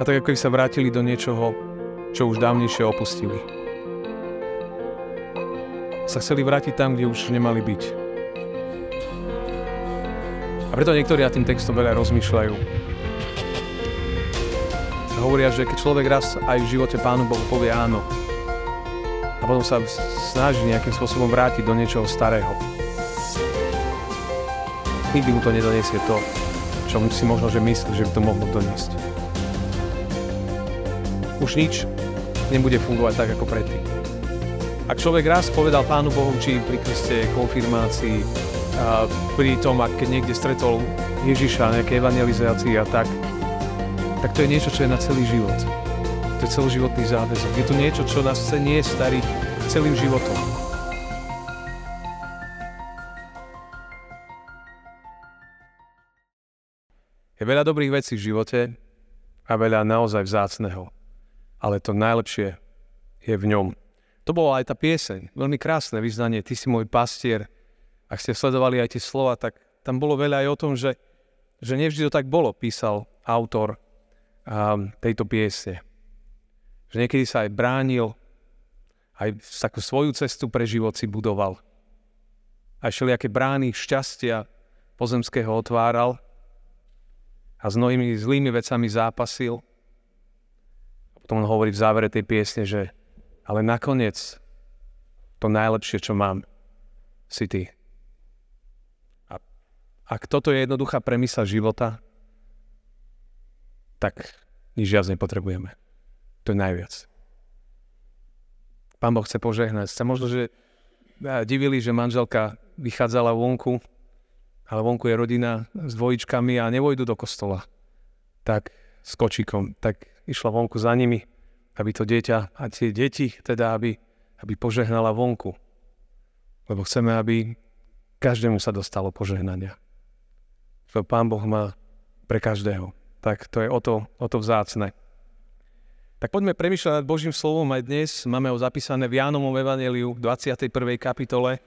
A tak ako sa vrátili do niečoho, čo už dávnejšie opustili. Sa chceli vrátiť tam, kde už nemali byť. A preto niektorí na tým textom veľa rozmýšľajú. A hovoria, že keď človek raz aj v živote Pánu Bohu povie áno, a potom sa snaží nejakým spôsobom vrátiť do niečoho starého, nikdy mu to nedoniesie to, čo si možno, že myslí, že by to mohlo doniesť už nič nebude fungovať tak ako predtým. Ak človek raz povedal Pánu Bohu, či pri krste, konfirmácii, a pri tom, ak keď niekde stretol Ježiša, nejaké evangelizácii a tak, tak to je niečo, čo je na celý život. To je celoživotný záväzok. Je to niečo, čo nás chce nie starý celým životom. Je veľa dobrých vecí v živote a veľa naozaj vzácného ale to najlepšie je v ňom. To bola aj tá pieseň, veľmi krásne vyznanie, ty si môj pastier. Ak ste sledovali aj tie slova, tak tam bolo veľa aj o tom, že, že nevždy to tak bolo, písal autor um, tejto piesne. Že niekedy sa aj bránil, aj takú svoju cestu pre život si budoval. Aj všelijaké brány šťastia pozemského otváral a s mnohými zlými vecami zápasil – potom on hovorí v závere tej piesne, že ale nakoniec to najlepšie, čo mám, si ty. A ak toto je jednoduchá premisa života, tak nič viac nepotrebujeme. To je najviac. Pán Boh chce požehnať. Ste možno, že divili, že manželka vychádzala vonku, ale vonku je rodina s dvojičkami a nevojdu do kostola. Tak s kočikom, tak išla vonku za nimi, aby to dieťa a tie deti, teda aby, aby požehnala vonku. Lebo chceme, aby každému sa dostalo požehnania. To Pán Boh má pre každého. Tak to je o to, o to vzácne. Tak poďme premyšľať nad Božím slovom aj dnes. Máme ho zapísané v Jánovom evaneliu v 21. kapitole.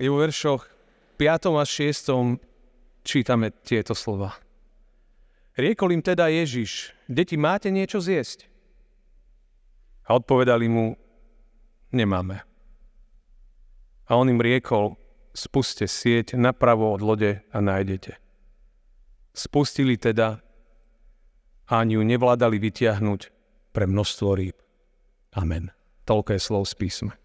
Je vo veršoch 5. a 6. čítame tieto slova. Riekol im teda Ježiš, deti, máte niečo zjesť? A odpovedali mu, nemáme. A on im riekol, spuste sieť napravo od lode a nájdete. Spustili teda a ani ju nevládali vytiahnuť pre množstvo rýb. Amen. Toľko je slov z písma.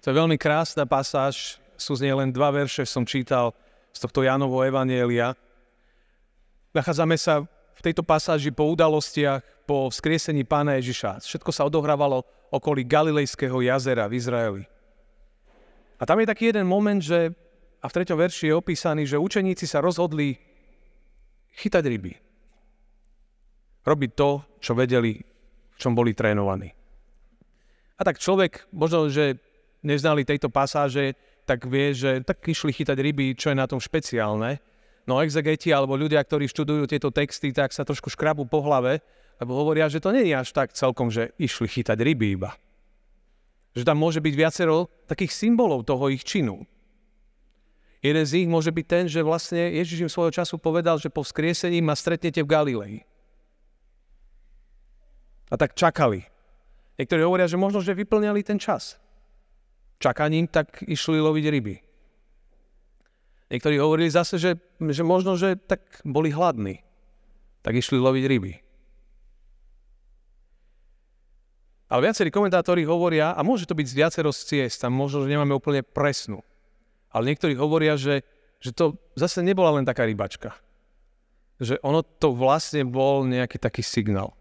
To je veľmi krásna pasáž, sú z nej len dva verše, som čítal z tohto Jánovo Evanielia. Nachádzame sa v tejto pasáži po udalostiach, po vzkriesení pána Ježiša. Všetko sa odohrávalo okolí Galilejského jazera v Izraeli. A tam je taký jeden moment, že, a v treťom verši je opísaný, že učeníci sa rozhodli chytať ryby. Robiť to, čo vedeli, v čom boli trénovaní. A tak človek, možno, že neznali tejto pasáže, tak vie, že tak išli chytať ryby, čo je na tom špeciálne. No exegeti alebo ľudia, ktorí študujú tieto texty, tak sa trošku škrabu po hlave, lebo hovoria, že to nie je až tak celkom, že išli chytať ryby iba. Že tam môže byť viacero takých symbolov toho ich činu. Jeden z nich môže byť ten, že vlastne Ježiš im svojho času povedal, že po vzkriesení ma stretnete v Galilei. A tak čakali. Niektorí hovoria, že možno, že vyplňali ten čas čakaním, tak išli loviť ryby. Niektorí hovorili zase, že, že možno, že tak boli hladní, tak išli loviť ryby. Ale viacerí komentátori hovoria, a môže to byť z viacero ciest, tam možno, že nemáme úplne presnú, ale niektorí hovoria, že, že to zase nebola len taká rybačka. Že ono to vlastne bol nejaký taký signál.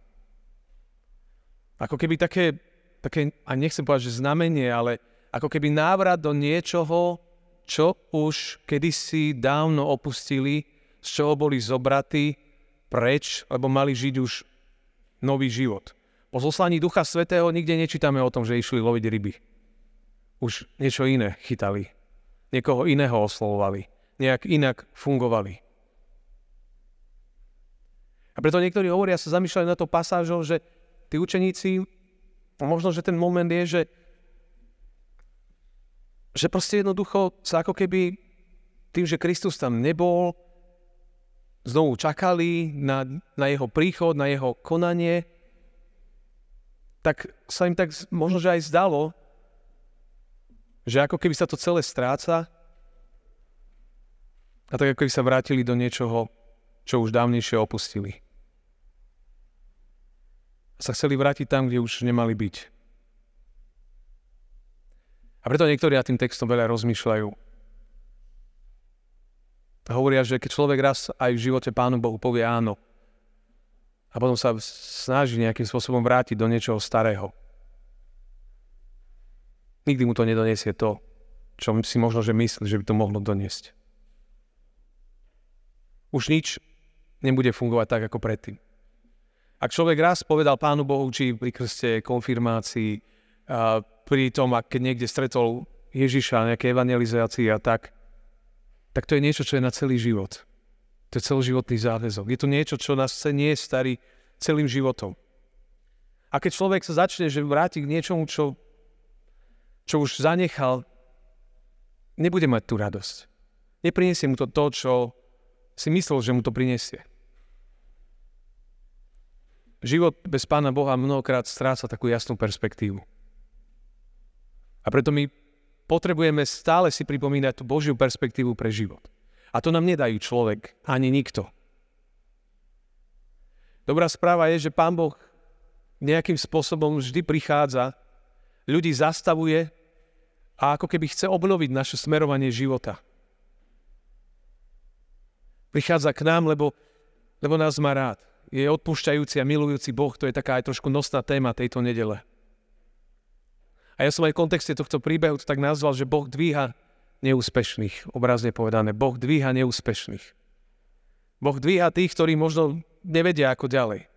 Ako keby také, také a nechcem povedať, že znamenie, ale ako keby návrat do niečoho, čo už kedysi dávno opustili, z čoho boli zobratí preč, lebo mali žiť už nový život. Po zoslaní Ducha Svetého nikde nečítame o tom, že išli loviť ryby. Už niečo iné chytali. Niekoho iného oslovovali. Nejak inak fungovali. A preto niektorí hovoria, sa zamýšľajú na to pasážou, že tí učeníci, možno, že ten moment je, že že proste jednoducho sa ako keby tým, že Kristus tam nebol, znovu čakali na, na jeho príchod, na jeho konanie, tak sa im tak možno, že aj zdalo, že ako keby sa to celé stráca a tak ako keby sa vrátili do niečoho, čo už dávnejšie opustili. A sa chceli vrátiť tam, kde už nemali byť. A preto niektorí na tým textom veľa rozmýšľajú. Hovoria, že keď človek raz aj v živote Pánu Bohu povie áno, a potom sa snaží nejakým spôsobom vrátiť do niečoho starého. Nikdy mu to nedoniesie to, čo si možno, že myslí, že by to mohlo doniesť. Už nič nebude fungovať tak, ako predtým. Ak človek raz povedal Pánu Bohu, či pri krste, konfirmácii, pri tom, ak niekde stretol Ježiša, nejaké evangelizácii a tak, tak to je niečo, čo je na celý život. To je celoživotný záväzok. Je to niečo, čo nás chce nie starý celým životom. A keď človek sa začne že vráti k niečomu, čo, čo už zanechal, nebude mať tú radosť. Nepriniesie mu to to, čo si myslel, že mu to prinesie. Život bez Pána Boha mnohokrát stráca takú jasnú perspektívu. A preto my potrebujeme stále si pripomínať tú Božiu perspektívu pre život. A to nám nedajú človek ani nikto. Dobrá správa je, že Pán Boh nejakým spôsobom vždy prichádza, ľudí zastavuje a ako keby chce obnoviť naše smerovanie života. Prichádza k nám, lebo, lebo nás má rád. Je odpúšťajúci a milujúci Boh, to je taká aj trošku nosná téma tejto nedele. A ja som aj v kontexte tohto príbehu to tak nazval, že Boh dvíha neúspešných, obrazne povedané. Boh dvíha neúspešných. Boh dvíha tých, ktorí možno nevedia ako ďalej.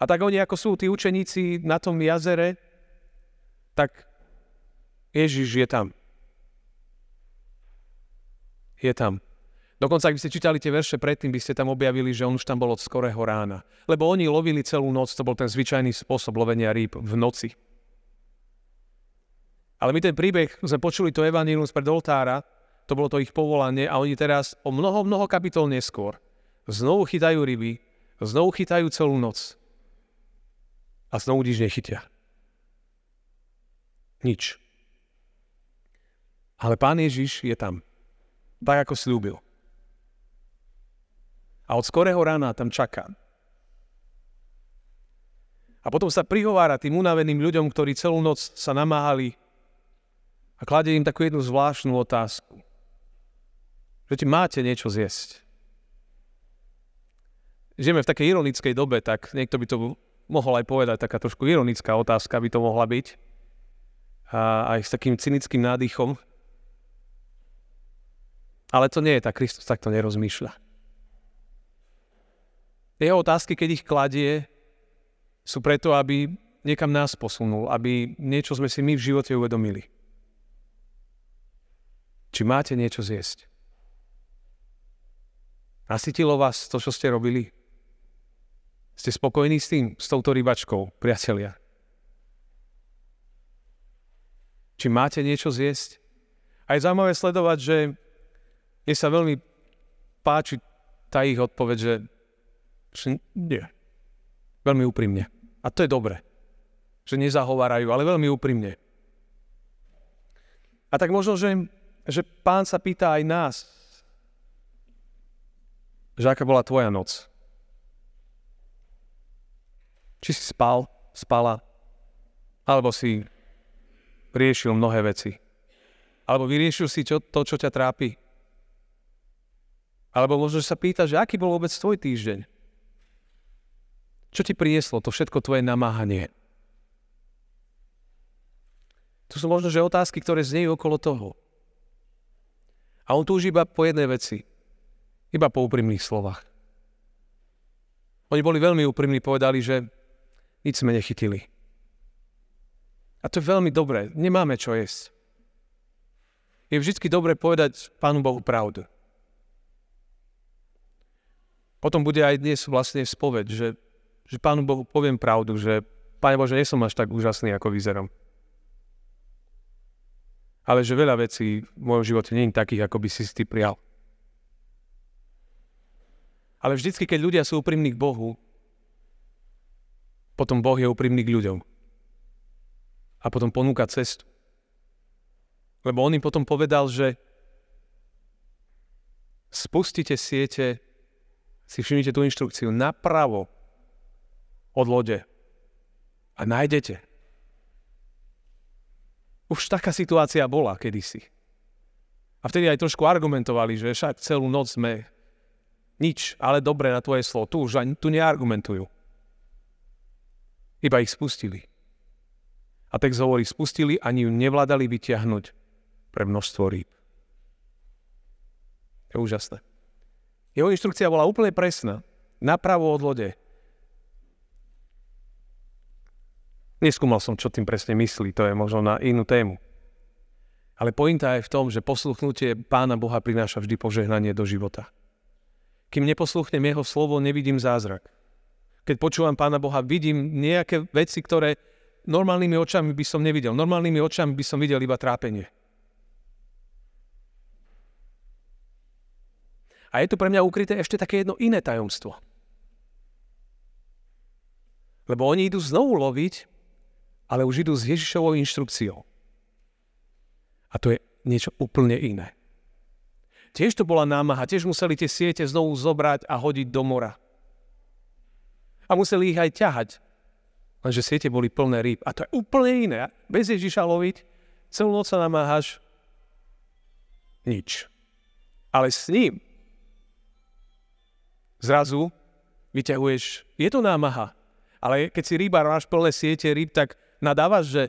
A tak oni, ako sú tí učeníci na tom jazere, tak Ježiš je tam. Je tam. Dokonca, ak by ste čítali tie verše predtým, by ste tam objavili, že on už tam bol od skorého rána. Lebo oni lovili celú noc, to bol ten zvyčajný spôsob lovenia rýb v noci. Ale my ten príbeh sme počuli to evanílium spred oltára, to bolo to ich povolanie a oni teraz o mnoho, mnoho kapitol neskôr znovu chytajú ryby, znovu chytajú celú noc a znovu nič nechytia. Nič. Ale pán Ježiš je tam, tak ako slúbil. A od skorého rána tam čaká. A potom sa prihovára tým unaveným ľuďom, ktorí celú noc sa namáhali a kladie im takú jednu zvláštnu otázku. Že ti máte niečo zjesť. Žijeme v takej ironickej dobe, tak niekto by to mohol aj povedať, taká trošku ironická otázka by to mohla byť. A aj s takým cynickým nádychom. Ale to nie je tak, Kristus takto nerozmýšľa. Jeho otázky, keď ich kladie, sú preto, aby niekam nás posunul, aby niečo sme si my v živote uvedomili. Či máte niečo zjesť? Nasytilo vás to, čo ste robili? Ste spokojní s tým, s touto rybačkou, priatelia? Či máte niečo zjesť? A je zaujímavé sledovať, že mne sa veľmi páči tá ich odpoveď, že, nie. Veľmi úprimne. A to je dobre. Že nezahovárajú, ale veľmi úprimne. A tak možno, že že pán sa pýta aj nás, že aká bola tvoja noc. Či si spal, spala, alebo si riešil mnohé veci. Alebo vyriešil si čo, to, čo ťa trápi. Alebo možno sa pýta, že aký bol vôbec tvoj týždeň. Čo ti prinieslo to všetko tvoje namáhanie? To sú možno, že otázky, ktoré znejú okolo toho. A on túži iba po jednej veci. Iba po úprimných slovách. Oni boli veľmi úprimní, povedali, že nič sme nechytili. A to je veľmi dobré. Nemáme čo jesť. Je vždy dobré povedať Pánu Bohu pravdu. Potom bude aj dnes vlastne spoveď, že, že Pánu Bohu poviem pravdu, že Pane Bože, nie som až tak úžasný, ako vyzerám. Ale že veľa vecí v mojom živote nie je takých, ako by si si ty prijal. Ale vždycky, keď ľudia sú úprimní k Bohu, potom Boh je úprimný k ľuďom. A potom ponúka cestu. Lebo on im potom povedal, že spustite siete, si všimnite tú inštrukciu, napravo od lode a nájdete. Už taká situácia bola kedysi. A vtedy aj trošku argumentovali, že však celú noc sme nič, ale dobre na tvoje slovo. Tu už ani tu neargumentujú. Iba ich spustili. A text hovorí, spustili, ani ju nevládali vyťahnuť pre množstvo rýb. Je úžasné. Jeho inštrukcia bola úplne presná. Napravo od lode. Neskúmal som, čo tým presne myslí, to je možno na inú tému. Ale pointa je v tom, že posluchnutie Pána Boha prináša vždy požehnanie do života. Kým neposluchnem Jeho slovo, nevidím zázrak. Keď počúvam Pána Boha, vidím nejaké veci, ktoré normálnymi očami by som nevidel. Normálnymi očami by som videl iba trápenie. A je tu pre mňa ukryté ešte také jedno iné tajomstvo. Lebo oni idú znovu loviť ale už idú s Ježišovou inštrukciou. A to je niečo úplne iné. Tiež to bola námaha, tiež museli tie siete znovu zobrať a hodiť do mora. A museli ich aj ťahať. Lenže siete boli plné rýb. A to je úplne iné. Bez Ježiša loviť, celú noc sa namáhaš, nič. Ale s ním zrazu vyťahuješ, je to námaha, ale keď si rýbar máš plné siete rýb, tak nadávaš, že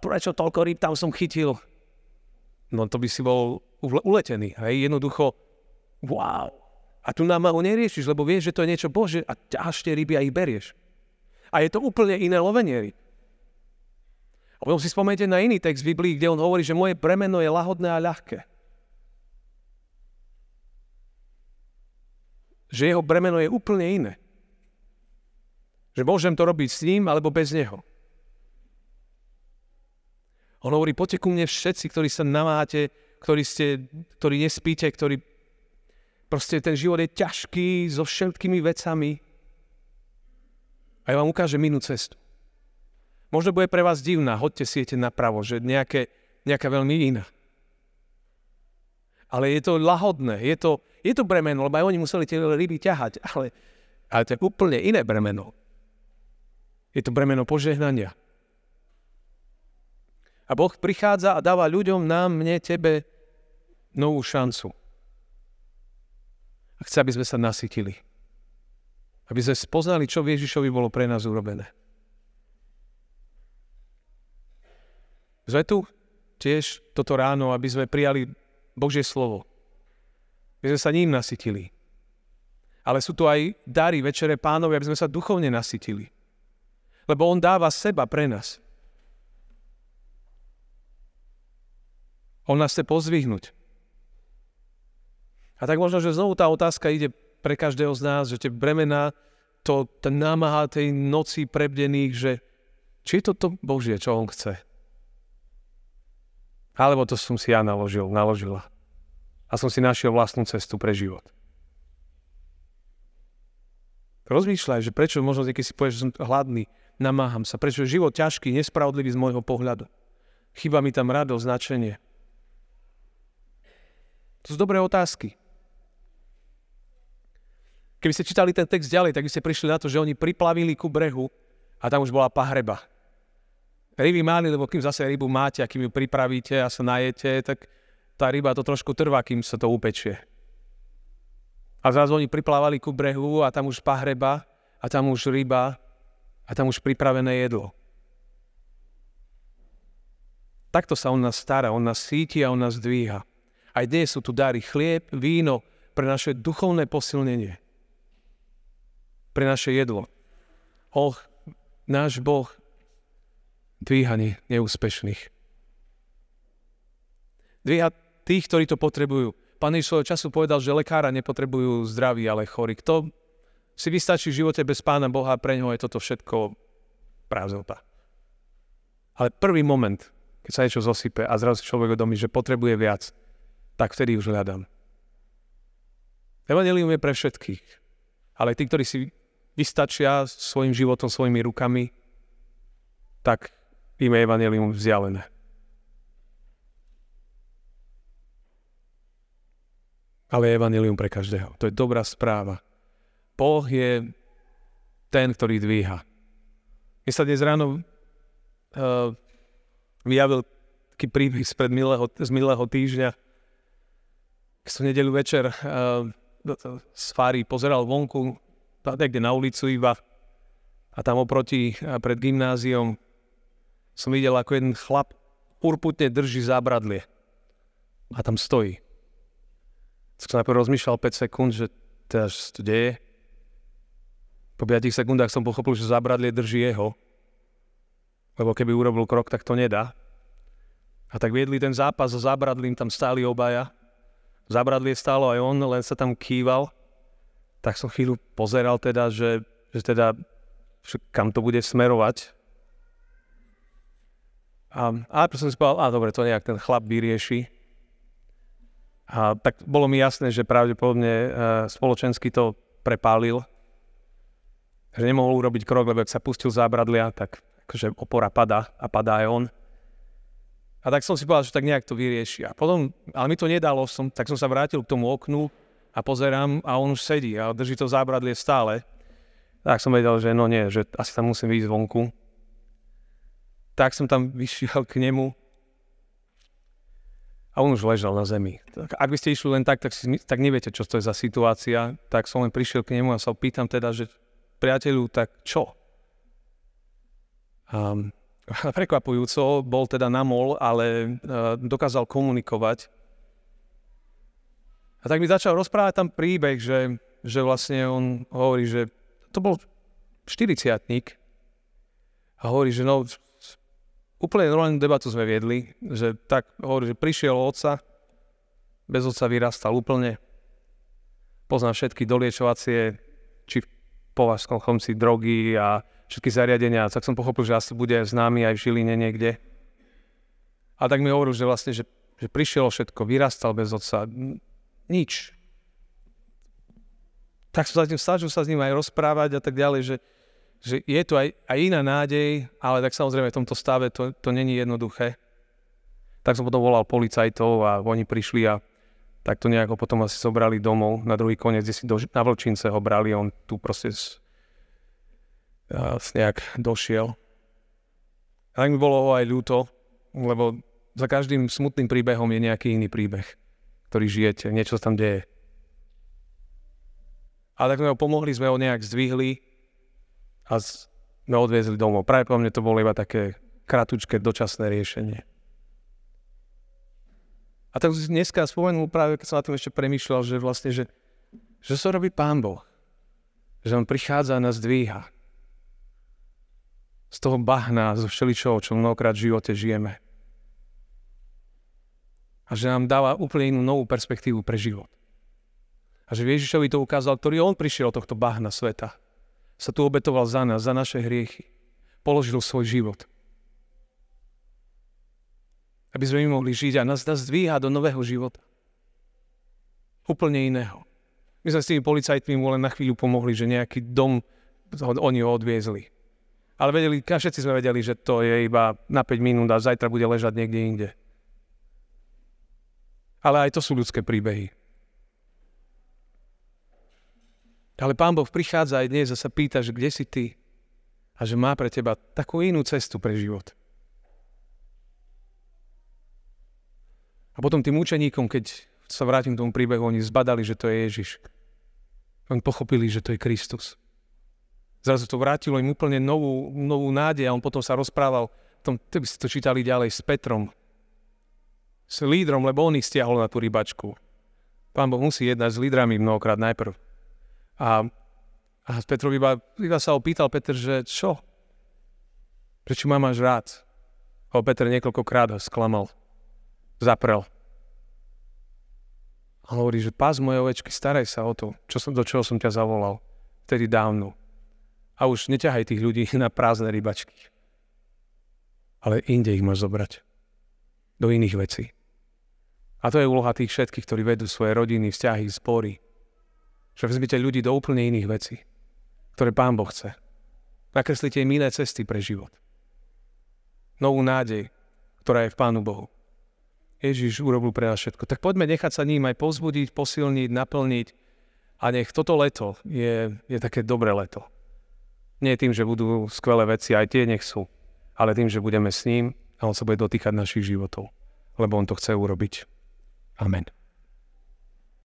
prečo toľko rýb tam som chytil? No to by si bol uletený, hej, jednoducho, wow. A tu nám ho neriešiš, lebo vieš, že to je niečo Bože a ťaháš tie ryby a ich berieš. A je to úplne iné lovenie ryb. A potom si spomeniete na iný text v Biblii, kde on hovorí, že moje bremeno je lahodné a ľahké. Že jeho bremeno je úplne iné. Že môžem to robiť s ním alebo bez neho. On hovorí, poďte ku mne všetci, ktorí sa namáte, ktorí, ste, ktorí nespíte, ktorí proste ten život je ťažký so všetkými vecami. A ja vám ukážem inú cestu. Možno bude pre vás divná, hodte siete napravo, že nejaké, nejaká veľmi iná. Ale je to lahodné, je to, je to bremeno, lebo aj oni museli tie ryby ťahať, ale, ale to je úplne iné bremeno. Je to bremeno požehnania. A Boh prichádza a dáva ľuďom, nám, mne, tebe novú šancu. A chce, aby sme sa nasytili. Aby sme spoznali, čo v Ježišovi bolo pre nás urobené. Sme tu tiež toto ráno, aby sme prijali Božie slovo. Aby sme sa ním nasytili. Ale sú tu aj dary Večere pánovi, aby sme sa duchovne nasytili. Lebo On dáva seba pre nás. On nás chce pozvihnúť. A tak možno, že znovu tá otázka ide pre každého z nás, že tie bremena, to, ten námaha tej noci prebdených, že či je to to Božie, čo on chce. Alebo to som si ja naložil, naložila. A som si našiel vlastnú cestu pre život. Rozmýšľaj, že prečo možno keď si povieš, že som hladný, namáham sa, prečo je život ťažký, nespravodlivý z môjho pohľadu. Chyba mi tam radosť, značenie. To sú dobré otázky. Keby ste čítali ten text ďalej, tak by ste prišli na to, že oni priplavili ku brehu a tam už bola pahreba. Ryby mali, lebo kým zase rybu máte a kým ju pripravíte a sa najete, tak tá ryba to trošku trvá, kým sa to upečie. A zrazu oni priplávali ku brehu a tam už pahreba a tam už ryba a tam už pripravené jedlo. Takto sa on nás stará, on nás síti a on nás dvíha. Aj dnes sú tu dary chlieb, víno pre naše duchovné posilnenie. Pre naše jedlo. Oh, náš Boh dvíha neúspešných. Dvíha tých, ktorí to potrebujú. Pán Ježiš svojho času povedal, že lekára nepotrebujú zdraví, ale chorí. Kto si vystačí v živote bez Pána Boha, pre ňoho je toto všetko prázdnota. Ale prvý moment, keď sa niečo zosype a zrazu človek uvedomí, že potrebuje viac, tak vtedy už hľadám. Evangelium je pre všetkých. Ale tí, ktorí si vystačia svojim životom, svojimi rukami, tak im je Evangelium vzdialené. Ale je Evangelium pre každého. To je dobrá správa. Boh je ten, ktorý dvíha. Mne sa dnes ráno uh, vyjavil taký príbeh z, milého, z milého týždňa. Som nedelu večer uh, z Fári pozeral vonku, niekde na ulicu iba, a tam oproti uh, pred gymnáziom som videl, ako jeden chlap urputne drží zábradlie. A tam stojí. Tak som najprv rozmýšľal 5 sekúnd, že teda, čo to deje. Po 5 sekundách som pochopil, že zábradlie drží jeho. Lebo keby urobil krok, tak to nedá. A tak viedli ten zápas so zábradlím, tam stáli obaja. Zábradlie stálo aj on, len sa tam kýval. Tak som chvíľu pozeral teda, že, že teda kam to bude smerovať. A, a som si povedal, a dobre, to nejak ten chlap vyrieši. A tak bolo mi jasné, že pravdepodobne e, spoločensky to prepálil. Že nemohol urobiť krok, lebo ak sa pustil zábradlia, tak akože opora padá a padá aj on. A tak som si povedal, že tak nejak to vyrieši. A potom, ale mi to nedalo, som, tak som sa vrátil k tomu oknu a pozerám a on už sedí a drží to zábradlie stále. Tak som vedel, že no nie, že asi tam musím ísť vonku. Tak som tam vyšiel k nemu a on už ležal na zemi. Tak, ak by ste išli len tak, tak, si, tak neviete, čo to je za situácia. Tak som len prišiel k nemu a sa pýtam teda, že priateľu, tak čo? Um, prekvapujúco, bol teda na mol, ale uh, dokázal komunikovať. A tak mi začal rozprávať tam príbeh, že, že vlastne on hovorí, že to bol 40 a hovorí, že no, úplne normálnu debatu sme viedli, že tak hovorí, že prišiel otca, bez otca vyrastal úplne, pozná všetky doliečovacie, či v považskom chomci drogy a všetky zariadenia, tak som pochopil, že asi bude známy aj v Žiline niekde. A tak mi hovoril, že vlastne, že, že prišiel všetko, vyrastal bez otca, nič. Tak som sa tým snažil sa s ním aj rozprávať a tak ďalej, že, že je tu aj, aj iná nádej, ale tak samozrejme v tomto stave to, to není jednoduché. Tak som potom volal policajtov a oni prišli a tak to nejako potom asi zobrali domov na druhý koniec, kde si do, na Vlčince ho brali, on tu proste nejak došiel. A tak mi bolo ho aj ľúto, lebo za každým smutným príbehom je nejaký iný príbeh, ktorý žijete, niečo sa tam deje. A tak sme ho pomohli, sme ho nejak zdvihli a sme ho odviezli domov. Práve po mne to bolo iba také kratučké dočasné riešenie. A tak dneska spomenul práve, keď som na tom ešte premýšľal, že vlastne, že, že sa robí Pán Boh. Že On prichádza a nás dvíha z toho bahna, zo všeličoho, čo mnohokrát v živote žijeme. A že nám dáva úplne inú novú perspektívu pre život. A že Ježišovi to ukázal, ktorý on prišiel od tohto bahna sveta. Sa tu obetoval za nás, za naše hriechy. Položil svoj život. Aby sme my mohli žiť a nás, nás dvíha do nového života. Úplne iného. My sme s tými policajtmi mu len na chvíľu pomohli, že nejaký dom oni ho odviezli. Ale vedeli, všetci sme vedeli, že to je iba na 5 minút a zajtra bude ležať niekde inde. Ale aj to sú ľudské príbehy. Ale Pán Boh prichádza aj dnes a sa pýta, že kde si ty? A že má pre teba takú inú cestu pre život. A potom tým učeníkom, keď sa vrátim k tomu príbehu, oni zbadali, že to je Ježiš. Oni pochopili, že to je Kristus. Zrazu to vrátilo im úplne novú, novú nádej a on potom sa rozprával, tom, to by ste to čítali ďalej, s Petrom, s lídrom, lebo on ich stiahol na tú rybačku. Pán Boh musí jednať s lídrami mnohokrát najprv. A, a Petrov iba, iba sa opýtal Peter, že čo? Prečo ma máš rád? Ho Peter niekoľkokrát ho sklamal. Zaprel. A hovorí, že pás moje ovečky, staraj sa o to, čo som, do čoho som ťa zavolal. Vtedy dávno a už neťahaj tých ľudí na prázdne rybačky. Ale inde ich máš zobrať. do iných vecí. A to je úloha tých všetkých, ktorí vedú svoje rodiny, vzťahy, spory. Že vezmite ľudí do úplne iných vecí, ktoré Pán Boh chce. Nakreslite im iné cesty pre život. Novú nádej, ktorá je v Pánu Bohu. Ježiš urobil pre nás všetko. Tak poďme nechať sa ním aj pozbudiť, posilniť, naplniť a nech toto leto je, je také dobré leto. Nie tým, že budú skvelé veci, aj tie nech sú, ale tým, že budeme s ním a on sa bude dotýkať našich životov, lebo on to chce urobiť. Amen.